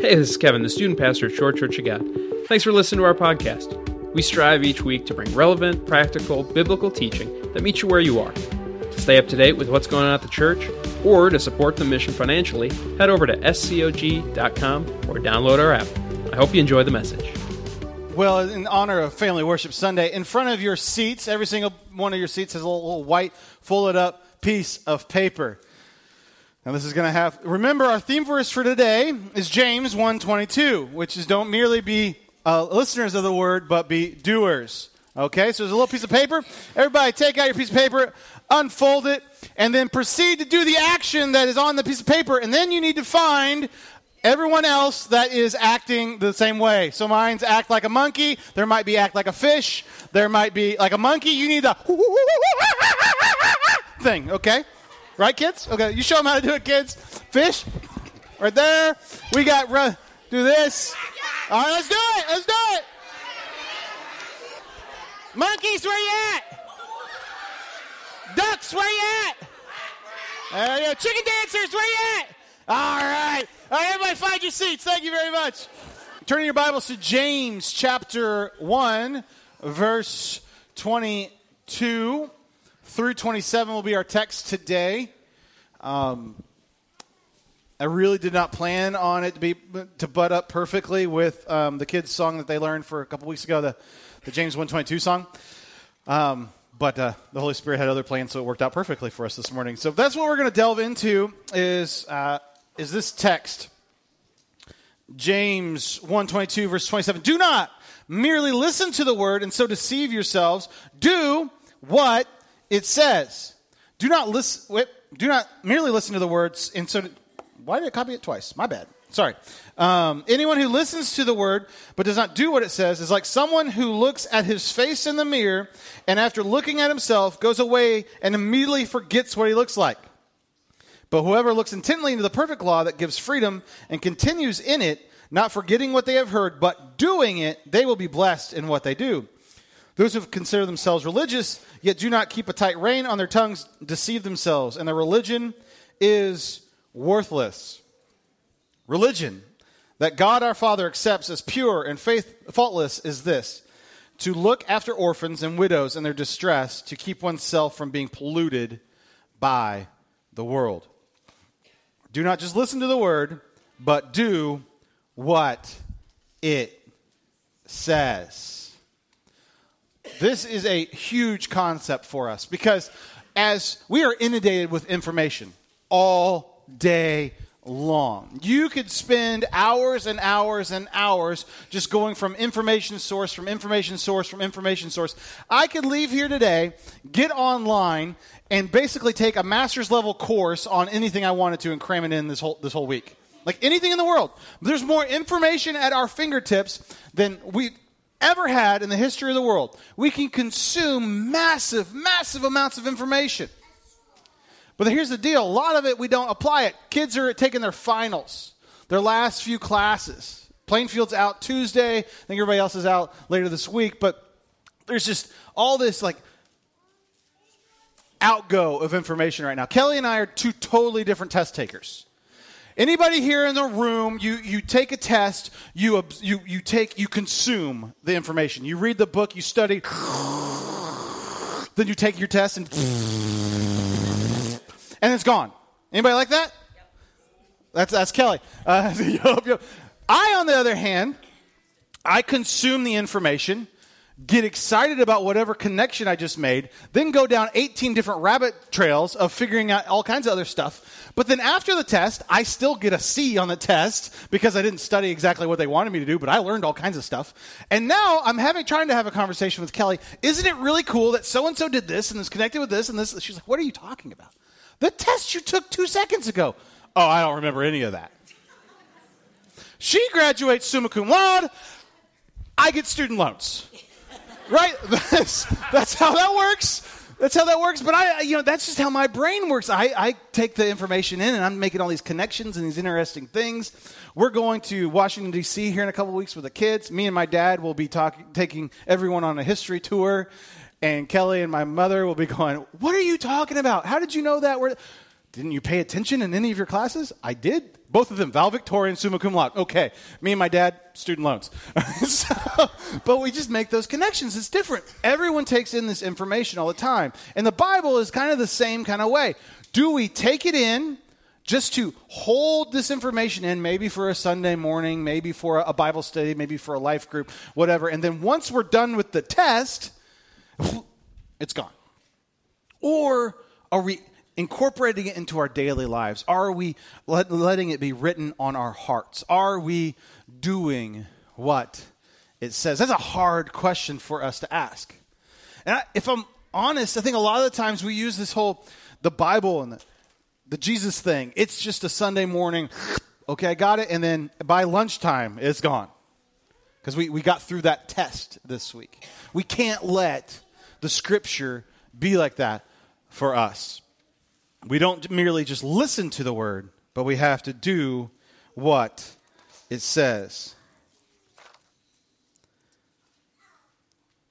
Hey, this is Kevin, the student pastor at Short Church of God. Thanks for listening to our podcast. We strive each week to bring relevant, practical, biblical teaching that meets you where you are. To stay up to date with what's going on at the church, or to support the mission financially, head over to scog.com or download our app. I hope you enjoy the message. Well, in honor of Family Worship Sunday, in front of your seats, every single one of your seats has a little, little white, folded up piece of paper. Now this is going to have remember our theme verse for today is James 1:22, which is don't merely be uh, listeners of the word but be doers. Okay? So there's a little piece of paper. Everybody take out your piece of paper, unfold it, and then proceed to do the action that is on the piece of paper, and then you need to find everyone else that is acting the same way. So mine's act like a monkey, there might be act like a fish, there might be like a monkey, you need the thing, okay? Right, kids? Okay, you show them how to do it, kids. Fish, right there. We got, run, do this. All right, let's do it. Let's do it. Monkeys, where you at? Ducks, where you at? There you go. Chicken dancers, where you at? All right. All right, everybody find your seats. Thank you very much. Turning your Bibles to James chapter 1, verse 22 through 27 will be our text today. Um, I really did not plan on it to be to butt up perfectly with um, the kids' song that they learned for a couple weeks ago, the, the James 122 song. Um, but uh, the Holy Spirit had other plans, so it worked out perfectly for us this morning. So that's what we're going to delve into is uh, is this text, James 122 verse 27. Do not merely listen to the word and so deceive yourselves. Do what it says, do not listen. Wait, do not merely listen to the words. And so, why did I copy it twice? My bad. Sorry. Um, anyone who listens to the word but does not do what it says is like someone who looks at his face in the mirror and after looking at himself goes away and immediately forgets what he looks like. But whoever looks intently into the perfect law that gives freedom and continues in it, not forgetting what they have heard, but doing it, they will be blessed in what they do. Those who consider themselves religious, yet do not keep a tight rein on their tongues, deceive themselves, and their religion is worthless. Religion that God our Father accepts as pure and faith faultless is this to look after orphans and widows in their distress, to keep oneself from being polluted by the world. Do not just listen to the word, but do what it says. This is a huge concept for us because as we are inundated with information all day long. You could spend hours and hours and hours just going from information source, from information source, from information source. I could leave here today, get online, and basically take a master's level course on anything I wanted to and cram it in this whole, this whole week. Like anything in the world. There's more information at our fingertips than we ever had in the history of the world. We can consume massive, massive amounts of information. But here's the deal a lot of it, we don't apply it. Kids are taking their finals, their last few classes. Plainfield's out Tuesday. I think everybody else is out later this week. But there's just all this like outgo of information right now. Kelly and I are two totally different test takers. Anybody here in the room, you, you take a test, you, you, you take, you consume the information. You read the book, you study, then you take your test and, and it's gone. Anybody like that? That's, that's Kelly. Uh, I, on the other hand, I consume the information get excited about whatever connection I just made, then go down 18 different rabbit trails of figuring out all kinds of other stuff. But then after the test, I still get a C on the test because I didn't study exactly what they wanted me to do, but I learned all kinds of stuff. And now I'm having trying to have a conversation with Kelly. Isn't it really cool that so and so did this and is connected with this and this? She's like, "What are you talking about? The test you took 2 seconds ago." Oh, I don't remember any of that. She graduates summa cum laude. I get student loans right? That's, that's how that works. That's how that works. But I, you know, that's just how my brain works. I, I take the information in and I'm making all these connections and these interesting things. We're going to Washington, D.C. here in a couple weeks with the kids. Me and my dad will be talking, taking everyone on a history tour. And Kelly and my mother will be going, What are you talking about? How did you know that? Where? Didn't you pay attention in any of your classes? I did. Both of them, valedictorian, summa cum laude. Okay. Me and my dad, student loans. so, but we just make those connections. It's different. Everyone takes in this information all the time. And the Bible is kind of the same kind of way. Do we take it in just to hold this information in, maybe for a Sunday morning, maybe for a Bible study, maybe for a life group, whatever. And then once we're done with the test, it's gone. Or are we incorporating it into our daily lives? Are we let, letting it be written on our hearts? Are we doing what it says? That's a hard question for us to ask. And I, if I'm honest, I think a lot of the times we use this whole the Bible and the, the Jesus thing. It's just a Sunday morning. Okay, I got it, and then by lunchtime, it's gone because we, we got through that test this week. We can't let the Scripture be like that for us. We don't merely just listen to the word, but we have to do what it says.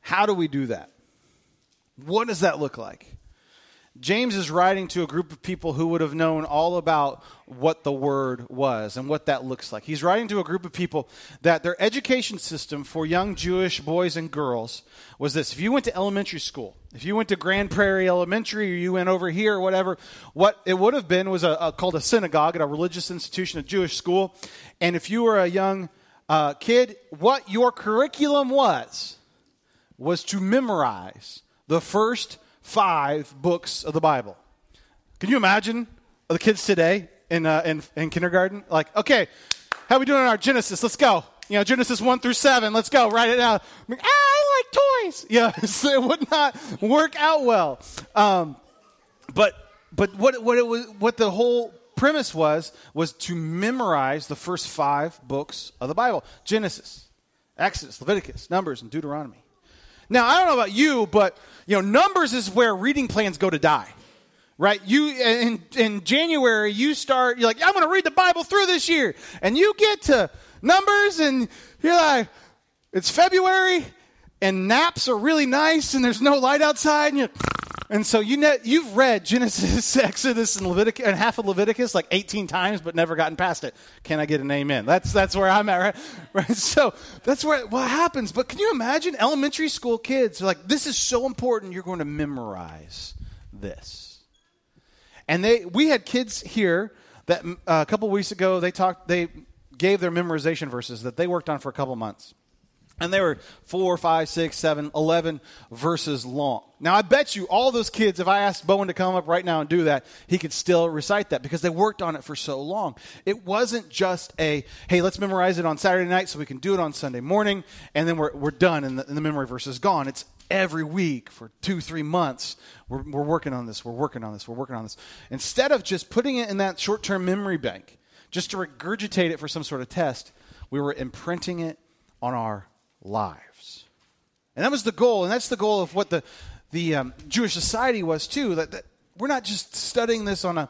How do we do that? What does that look like? James is writing to a group of people who would have known all about what the word was and what that looks like. He's writing to a group of people that their education system for young Jewish boys and girls was this. If you went to elementary school, if you went to Grand Prairie Elementary or you went over here or whatever, what it would have been was a, a called a synagogue at a religious institution, a Jewish school. And if you were a young uh, kid, what your curriculum was, was to memorize the first five books of the Bible. Can you imagine the kids today in, uh, in, in kindergarten? Like, okay, how we doing on our Genesis? Let's go. You know, Genesis 1 through 7. Let's go. Write it down. Like, ah, I like toys. Yeah, it would not work out well. Um, but but what, what, it was, what the whole premise was, was to memorize the first five books of the Bible Genesis, Exodus, Leviticus, Numbers, and Deuteronomy. Now, I don't know about you, but you know, numbers is where reading plans go to die. Right? You in in January you start you're like, I'm gonna read the Bible through this year. And you get to numbers and you're like, it's February and naps are really nice and there's no light outside and you and so you know, you've read Genesis, Exodus, and Leviticus, and half of Leviticus like 18 times, but never gotten past it. Can I get an amen? That's that's where I'm at, right? right? So that's where what happens. But can you imagine elementary school kids are like, this is so important. You're going to memorize this. And they, we had kids here that uh, a couple weeks ago they talked, they gave their memorization verses that they worked on for a couple months. And they were four, five, six, seven, eleven verses long. Now, I bet you all those kids, if I asked Bowen to come up right now and do that, he could still recite that because they worked on it for so long. It wasn't just a, hey, let's memorize it on Saturday night so we can do it on Sunday morning, and then we're, we're done and the, and the memory verse is gone. It's every week for two, three months. We're, we're working on this, we're working on this, we're working on this. Instead of just putting it in that short term memory bank, just to regurgitate it for some sort of test, we were imprinting it on our lives. And that was the goal, and that's the goal of what the, the um, Jewish society was too. That, that, we're not just studying this on a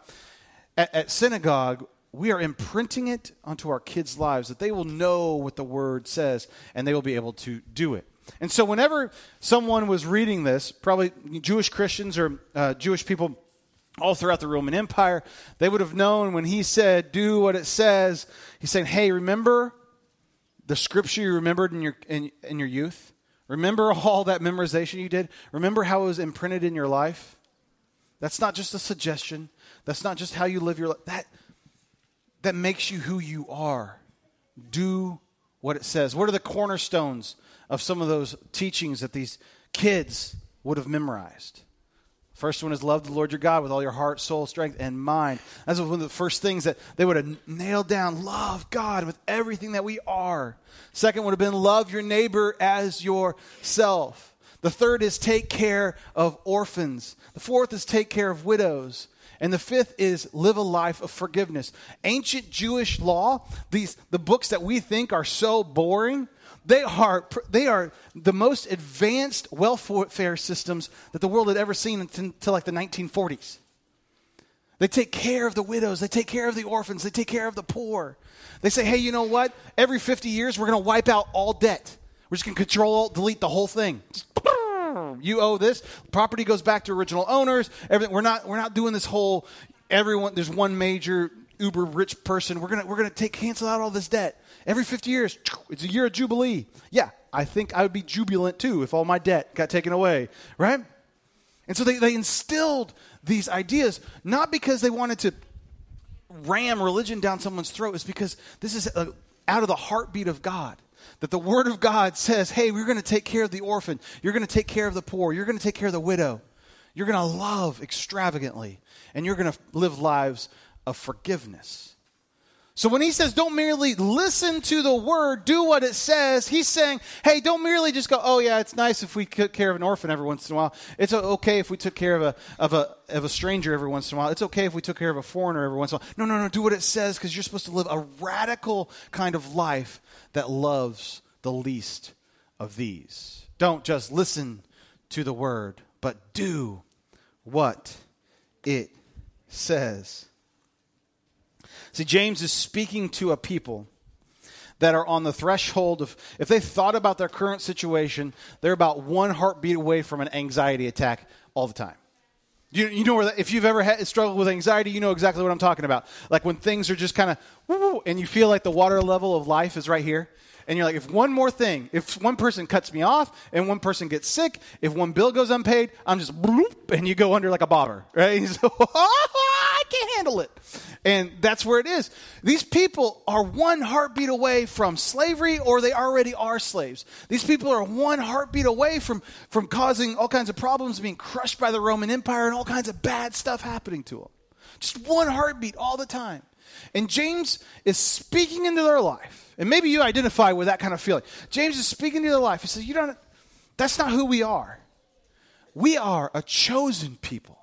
at, at synagogue. We are imprinting it onto our kids' lives that they will know what the word says and they will be able to do it. And so, whenever someone was reading this, probably Jewish Christians or uh, Jewish people all throughout the Roman Empire, they would have known when he said, Do what it says, he's saying, Hey, remember the scripture you remembered in your, in, in your youth? Remember all that memorization you did? Remember how it was imprinted in your life? That's not just a suggestion. That's not just how you live your life. That, that makes you who you are. Do what it says. What are the cornerstones of some of those teachings that these kids would have memorized? First one is love the Lord your God with all your heart, soul, strength, and mind. That's one of the first things that they would have nailed down. Love God with everything that we are. Second would have been love your neighbor as yourself. The third is take care of orphans. The fourth is take care of widows. And the fifth is live a life of forgiveness. Ancient Jewish law, these the books that we think are so boring, they are, they are the most advanced welfare systems that the world had ever seen until like the 1940s. They take care of the widows, they take care of the orphans, they take care of the poor. They say, hey, you know what? Every 50 years, we're going to wipe out all debt. We're just going to control, delete the whole thing. you owe this. Property goes back to original owners. Everything. We're not, we're not doing this whole everyone, there's one major uber rich person. We're gonna we're gonna take cancel out all this debt. Every 50 years, it's a year of jubilee. Yeah, I think I would be jubilant too if all my debt got taken away, right? And so they, they instilled these ideas not because they wanted to ram religion down someone's throat, it's because this is a, out of the heartbeat of God. That the Word of God says, hey, we're going to take care of the orphan. You're going to take care of the poor. You're going to take care of the widow. You're going to love extravagantly. And you're going to live lives of forgiveness. So when he says, don't merely listen to the word, do what it says, he's saying, hey, don't merely just go, oh, yeah, it's nice if we took care of an orphan every once in a while. It's okay if we took care of a, of a, of a stranger every once in a while. It's okay if we took care of a foreigner every once in a while. No, no, no, do what it says because you're supposed to live a radical kind of life that loves the least of these. Don't just listen to the word, but do what it says. See, James is speaking to a people that are on the threshold of, if they thought about their current situation, they're about one heartbeat away from an anxiety attack all the time. You, you know, where that, if you've ever had, struggled with anxiety, you know exactly what I'm talking about. Like when things are just kind of, and you feel like the water level of life is right here. And you're like, if one more thing, if one person cuts me off and one person gets sick, if one bill goes unpaid, I'm just and you go under like a bobber, right? Can't handle it. And that's where it is. These people are one heartbeat away from slavery or they already are slaves. These people are one heartbeat away from, from causing all kinds of problems, being crushed by the Roman Empire and all kinds of bad stuff happening to them. Just one heartbeat all the time. And James is speaking into their life. And maybe you identify with that kind of feeling. James is speaking to their life. He says, You don't, that's not who we are. We are a chosen people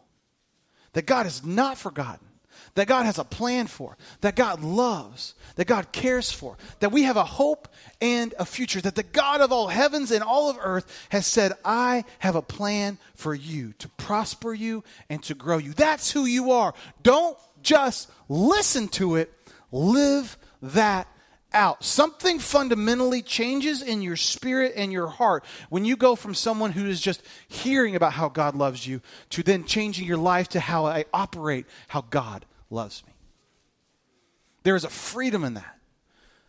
that God has not forgotten that God has a plan for, that God loves, that God cares for, that we have a hope and a future, that the God of all heavens and all of earth has said, I have a plan for you to prosper you and to grow you. That's who you are. Don't just listen to it, live that out. Something fundamentally changes in your spirit and your heart when you go from someone who is just hearing about how God loves you to then changing your life to how I operate, how God loves me. There is a freedom in that.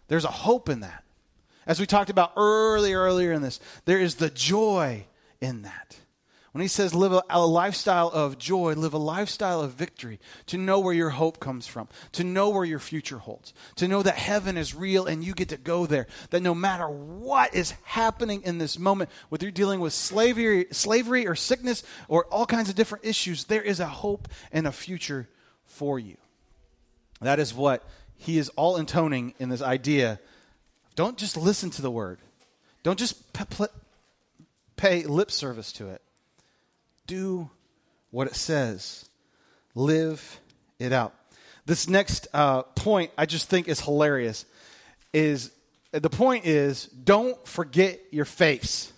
There's a hope in that. As we talked about earlier, earlier in this, there is the joy in that. When he says live a, a, lifestyle of joy, live a lifestyle of victory, to know where your hope comes from, to know where your future holds, to know that heaven is real and you get to go there, that no matter what is happening in this moment, whether you're dealing with slavery, slavery or sickness or all kinds of different issues, there is a hope and a future for you. That is what he is all intoning in this idea. Don't just listen to the word, don't just pay lip service to it. Do what it says, live it out. This next uh, point I just think is hilarious. Is the point is don't forget your face.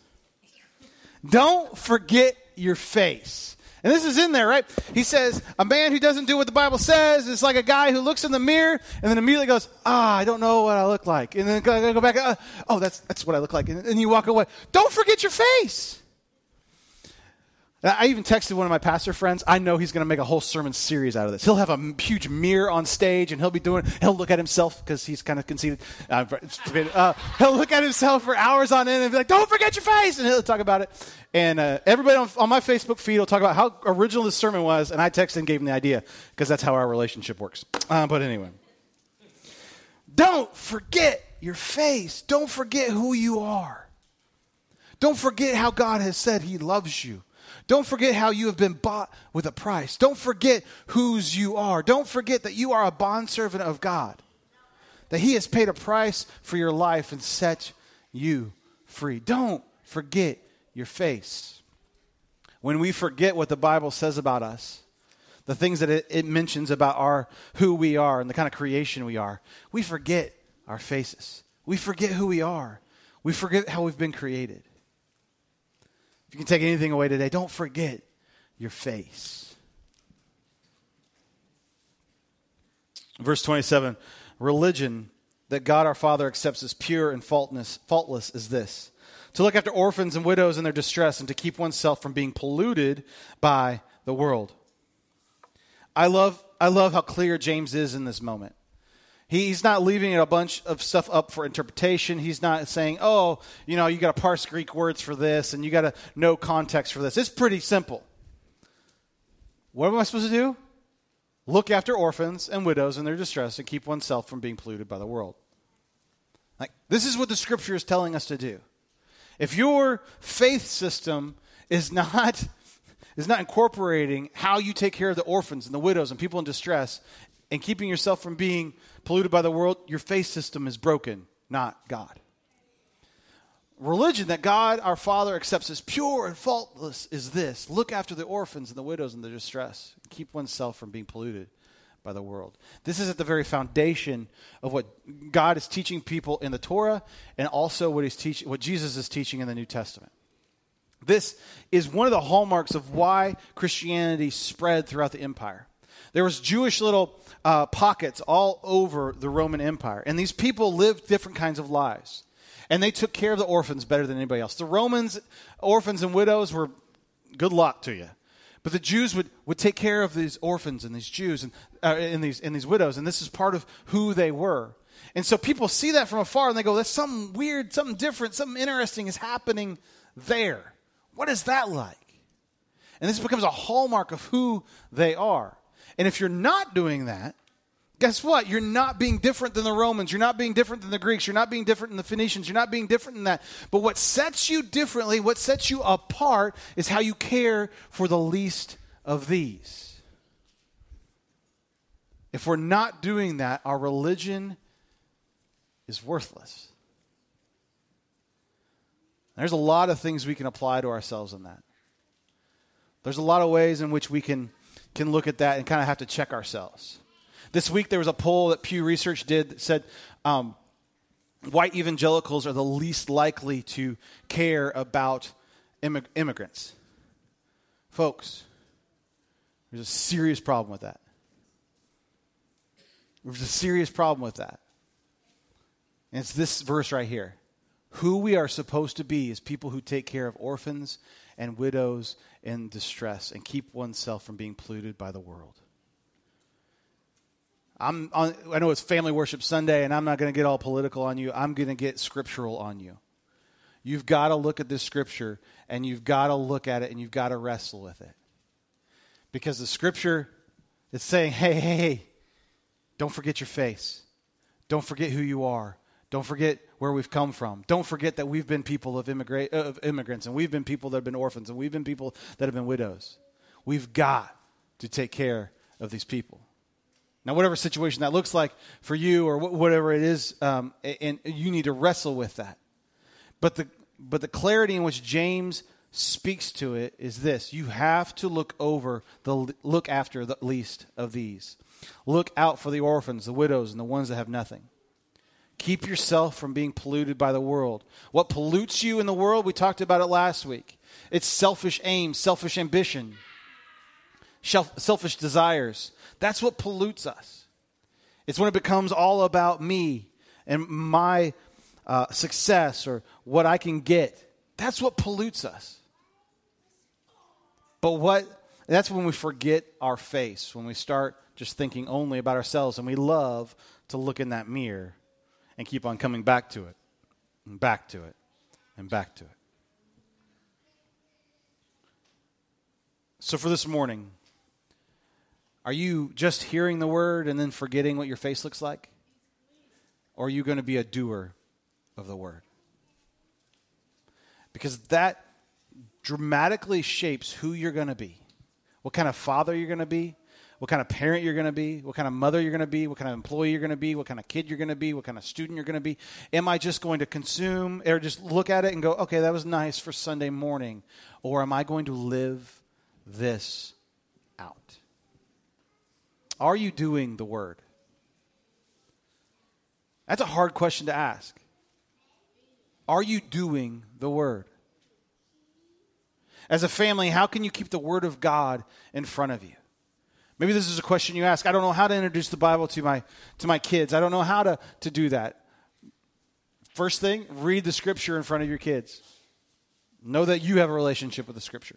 Don't forget your face. And this is in there, right? He says, a man who doesn't do what the Bible says is like a guy who looks in the mirror and then immediately goes, ah, I don't know what I look like. And then go, go back, uh, oh, that's, that's what I look like. And, and you walk away. Don't forget your face. I even texted one of my pastor friends. I know he's going to make a whole sermon series out of this. He'll have a huge mirror on stage, and he'll be doing. He'll look at himself because he's kind of conceited. Uh, uh, he'll look at himself for hours on end and be like, "Don't forget your face," and he'll talk about it. And uh, everybody on, on, my Facebook feed will talk about how original this sermon was, and I texted and gave him the idea because that's how our relationship works. Uh, but anyway, don't forget your face. Don't forget who you are. Don't forget how God has said He loves you. Don't forget how you have been bought with a price. Don't forget whose you are. Don't forget that you are a bondservant of God, that He has paid a price for your life and set you free. Don't forget your face. When we forget what the Bible says about us, the things that it, it mentions about our who we are and the kind of creation we are, we forget our faces. We forget who we are. We forget how we've been created. If you can take anything away today, don't forget your face. Verse 27 Religion that God our Father accepts as pure and faultless, faultless is this to look after orphans and widows in their distress and to keep oneself from being polluted by the world. I love I love how clear James is in this moment. He's not leaving a bunch of stuff up for interpretation. He's not saying, oh, you know, you got to parse Greek words for this and you got to know context for this. It's pretty simple. What am I supposed to do? Look after orphans and widows in their distress and keep oneself from being polluted by the world. Like, this is what the scripture is telling us to do. If your faith system is not is not incorporating how you take care of the orphans and the widows and people in distress and keeping yourself from being polluted by the world, your faith system is broken, not God. Religion that God our Father accepts as pure and faultless is this look after the orphans and the widows in their distress, keep oneself from being polluted by the world. This is at the very foundation of what God is teaching people in the Torah and also what he's teaching what Jesus is teaching in the New Testament. This is one of the hallmarks of why Christianity spread throughout the empire. There was Jewish little uh, pockets all over the Roman Empire, and these people lived different kinds of lives, and they took care of the orphans better than anybody else. The Romans, orphans and widows, were good luck to you, but the Jews would, would take care of these orphans and these Jews and, uh, and these and these widows, and this is part of who they were. And so people see that from afar, and they go, "That's something weird, something different, something interesting is happening there." What is that like? And this becomes a hallmark of who they are. And if you're not doing that, guess what? You're not being different than the Romans. You're not being different than the Greeks. You're not being different than the Phoenicians. You're not being different than that. But what sets you differently, what sets you apart, is how you care for the least of these. If we're not doing that, our religion is worthless. There's a lot of things we can apply to ourselves in that. There's a lot of ways in which we can, can look at that and kind of have to check ourselves. This week there was a poll that Pew Research did that said um, white evangelicals are the least likely to care about immig- immigrants. Folks, there's a serious problem with that. There's a serious problem with that. And it's this verse right here. Who we are supposed to be is people who take care of orphans and widows in distress and keep oneself from being polluted by the world. I'm on, I know it's Family Worship Sunday, and I'm not going to get all political on you. I'm going to get scriptural on you. You've got to look at this scripture, and you've got to look at it, and you've got to wrestle with it. Because the scripture is saying, hey, hey, hey, don't forget your face. Don't forget who you are. Don't forget where we've come from. Don't forget that we've been people of, immigra- of immigrants, and we've been people that have been orphans, and we've been people that have been widows. We've got to take care of these people. Now, whatever situation that looks like for you or whatever it is, um, and you need to wrestle with that. But the, but the clarity in which James speaks to it is this you have to look over the look after the least of these look out for the orphans the widows and the ones that have nothing Keep yourself from being polluted by the world. What pollutes you in the world, we talked about it last week. It's selfish aim, selfish ambition, selfish desires. That's what pollutes us. It's when it becomes all about me and my uh, success or what I can get. That's what pollutes us. But what that's when we forget our face, when we start just thinking only about ourselves and we love to look in that mirror and keep on coming back to it, and back to it, and back to it. So, for this morning, are you just hearing the word and then forgetting what your face looks like? Or are you going to be a doer of the word? Because that dramatically shapes who you're going to be, what kind of father you're going to be, what kind of parent you're going to be, what kind of mother you're going to be, what kind of employee you're going to be, what kind of kid you're going to be, what kind of student you're going to be. Am I just going to consume or just look at it and go, okay, that was nice for Sunday morning? Or am I going to live this out? Are you doing the word? That's a hard question to ask. Are you doing the word? As a family, how can you keep the word of God in front of you? Maybe this is a question you ask. I don't know how to introduce the Bible to my, to my kids. I don't know how to, to do that. First thing, read the scripture in front of your kids. Know that you have a relationship with the scripture.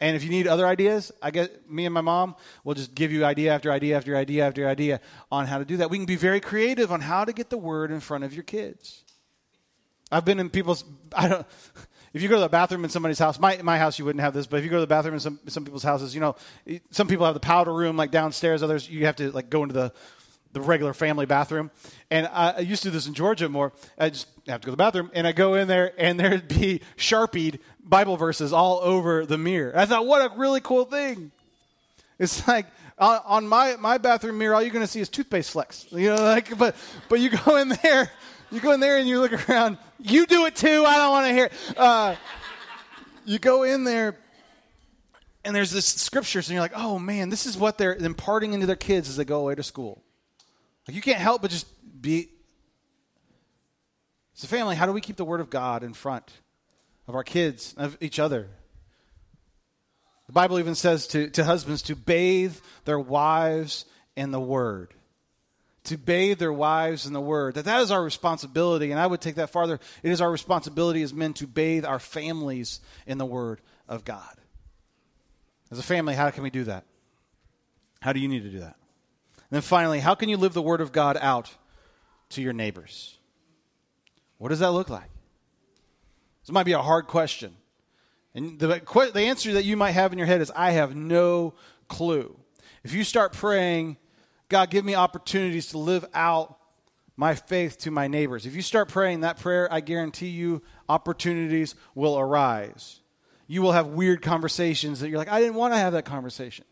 And if you need other ideas, I get me and my mom will just give you idea after idea after idea after idea on how to do that. We can be very creative on how to get the word in front of your kids. I've been in people's I don't if you go to the bathroom in somebody's house, my, my house you wouldn't have this, but if you go to the bathroom in some some people's houses, you know, some people have the powder room like downstairs, others you have to like go into the the regular family bathroom. And I, I used to do this in Georgia more. I just have to go to the bathroom, and I go in there, and there'd be sharpied Bible verses all over the mirror. I thought, what a really cool thing. It's like on my, my bathroom mirror, all you're going to see is toothpaste flecks. You know, like, but, but you go in there, you go in there and you look around. You do it too. I don't want to hear it. Uh, you go in there, and there's this scriptures, and you're like, oh man, this is what they're imparting into their kids as they go away to school. Like you can't help but just be. As a family, how do we keep the Word of God in front of our kids, of each other? The Bible even says to, to husbands to bathe their wives in the Word. To bathe their wives in the Word. That that is our responsibility, and I would take that farther. It is our responsibility as men to bathe our families in the Word of God. As a family, how can we do that? How do you need to do that? And then finally, how can you live the Word of God out to your neighbors? What does that look like? This might be a hard question. And the, the answer that you might have in your head is I have no clue. If you start praying, God, give me opportunities to live out my faith to my neighbors. If you start praying that prayer, I guarantee you opportunities will arise. You will have weird conversations that you're like, I didn't want to have that conversation.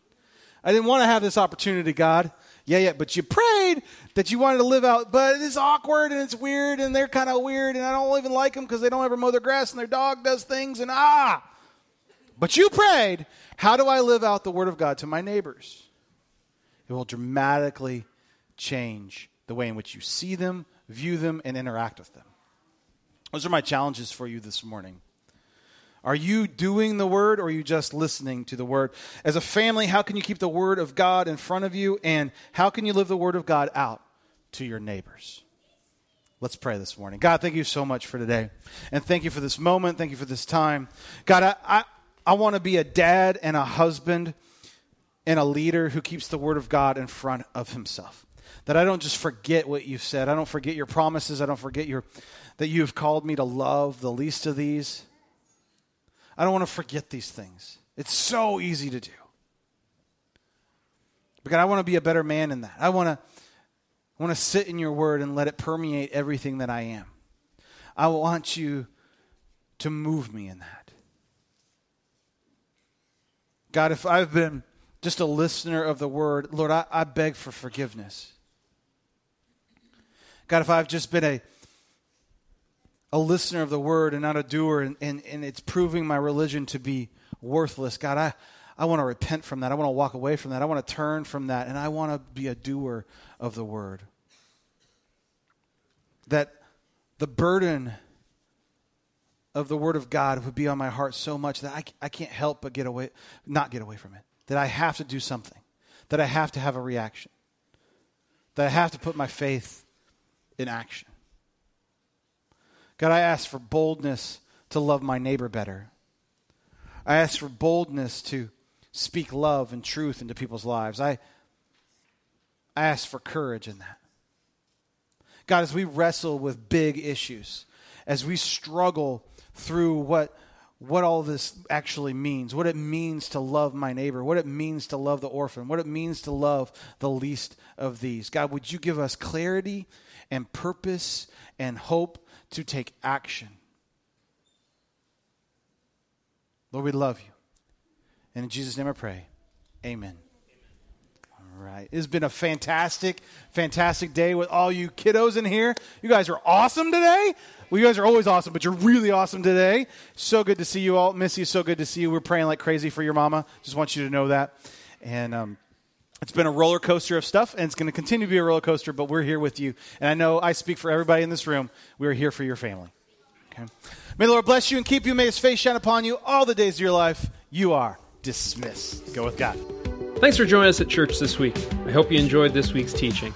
I didn't want to have this opportunity, God. Yeah, yeah, but you prayed that you wanted to live out, but it's awkward and it's weird and they're kind of weird and I don't even like them because they don't ever mow their grass and their dog does things and ah. But you prayed, how do I live out the word of God to my neighbors? It will dramatically change the way in which you see them, view them, and interact with them. Those are my challenges for you this morning. Are you doing the word or are you just listening to the word? As a family, how can you keep the word of God in front of you? And how can you live the word of God out to your neighbors? Let's pray this morning. God, thank you so much for today. And thank you for this moment. Thank you for this time. God, I, I, I want to be a dad and a husband and a leader who keeps the word of God in front of himself. That I don't just forget what you've said. I don't forget your promises. I don't forget your that you have called me to love the least of these I don't want to forget these things. It's so easy to do. But God, I want to be a better man in that. I want to, I want to sit in your word and let it permeate everything that I am. I want you to move me in that. God, if I've been just a listener of the word, Lord, I, I beg for forgiveness. God, if I've just been a a listener of the word and not a doer, and, and, and it's proving my religion to be worthless. God, I, I want to repent from that. I want to walk away from that. I want to turn from that, and I want to be a doer of the word. That the burden of the word of God would be on my heart so much that I, I can't help but get away, not get away from it. That I have to do something. That I have to have a reaction. That I have to put my faith in action. God, I ask for boldness to love my neighbor better. I ask for boldness to speak love and truth into people's lives. I, I ask for courage in that. God, as we wrestle with big issues, as we struggle through what, what all this actually means, what it means to love my neighbor, what it means to love the orphan, what it means to love the least of these. God, would you give us clarity and purpose and hope to take action. Lord, we love you. And in Jesus' name I pray. Amen. Right. It's been a fantastic, fantastic day with all you kiddos in here. You guys are awesome today. Well, you guys are always awesome, but you're really awesome today. So good to see you all. Missy, so good to see you. We're praying like crazy for your mama. Just want you to know that. And um, it's been a roller coaster of stuff, and it's going to continue to be a roller coaster, but we're here with you. And I know I speak for everybody in this room. We are here for your family. Okay? May the Lord bless you and keep you. May his face shine upon you all the days of your life. You are dismissed. Go with God. Thanks for joining us at church this week. I hope you enjoyed this week's teaching.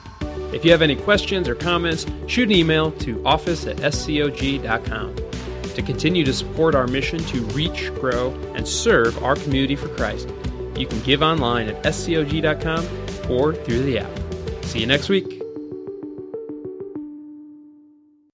If you have any questions or comments, shoot an email to office at scog.com. To continue to support our mission to reach, grow, and serve our community for Christ, you can give online at scog.com or through the app. See you next week.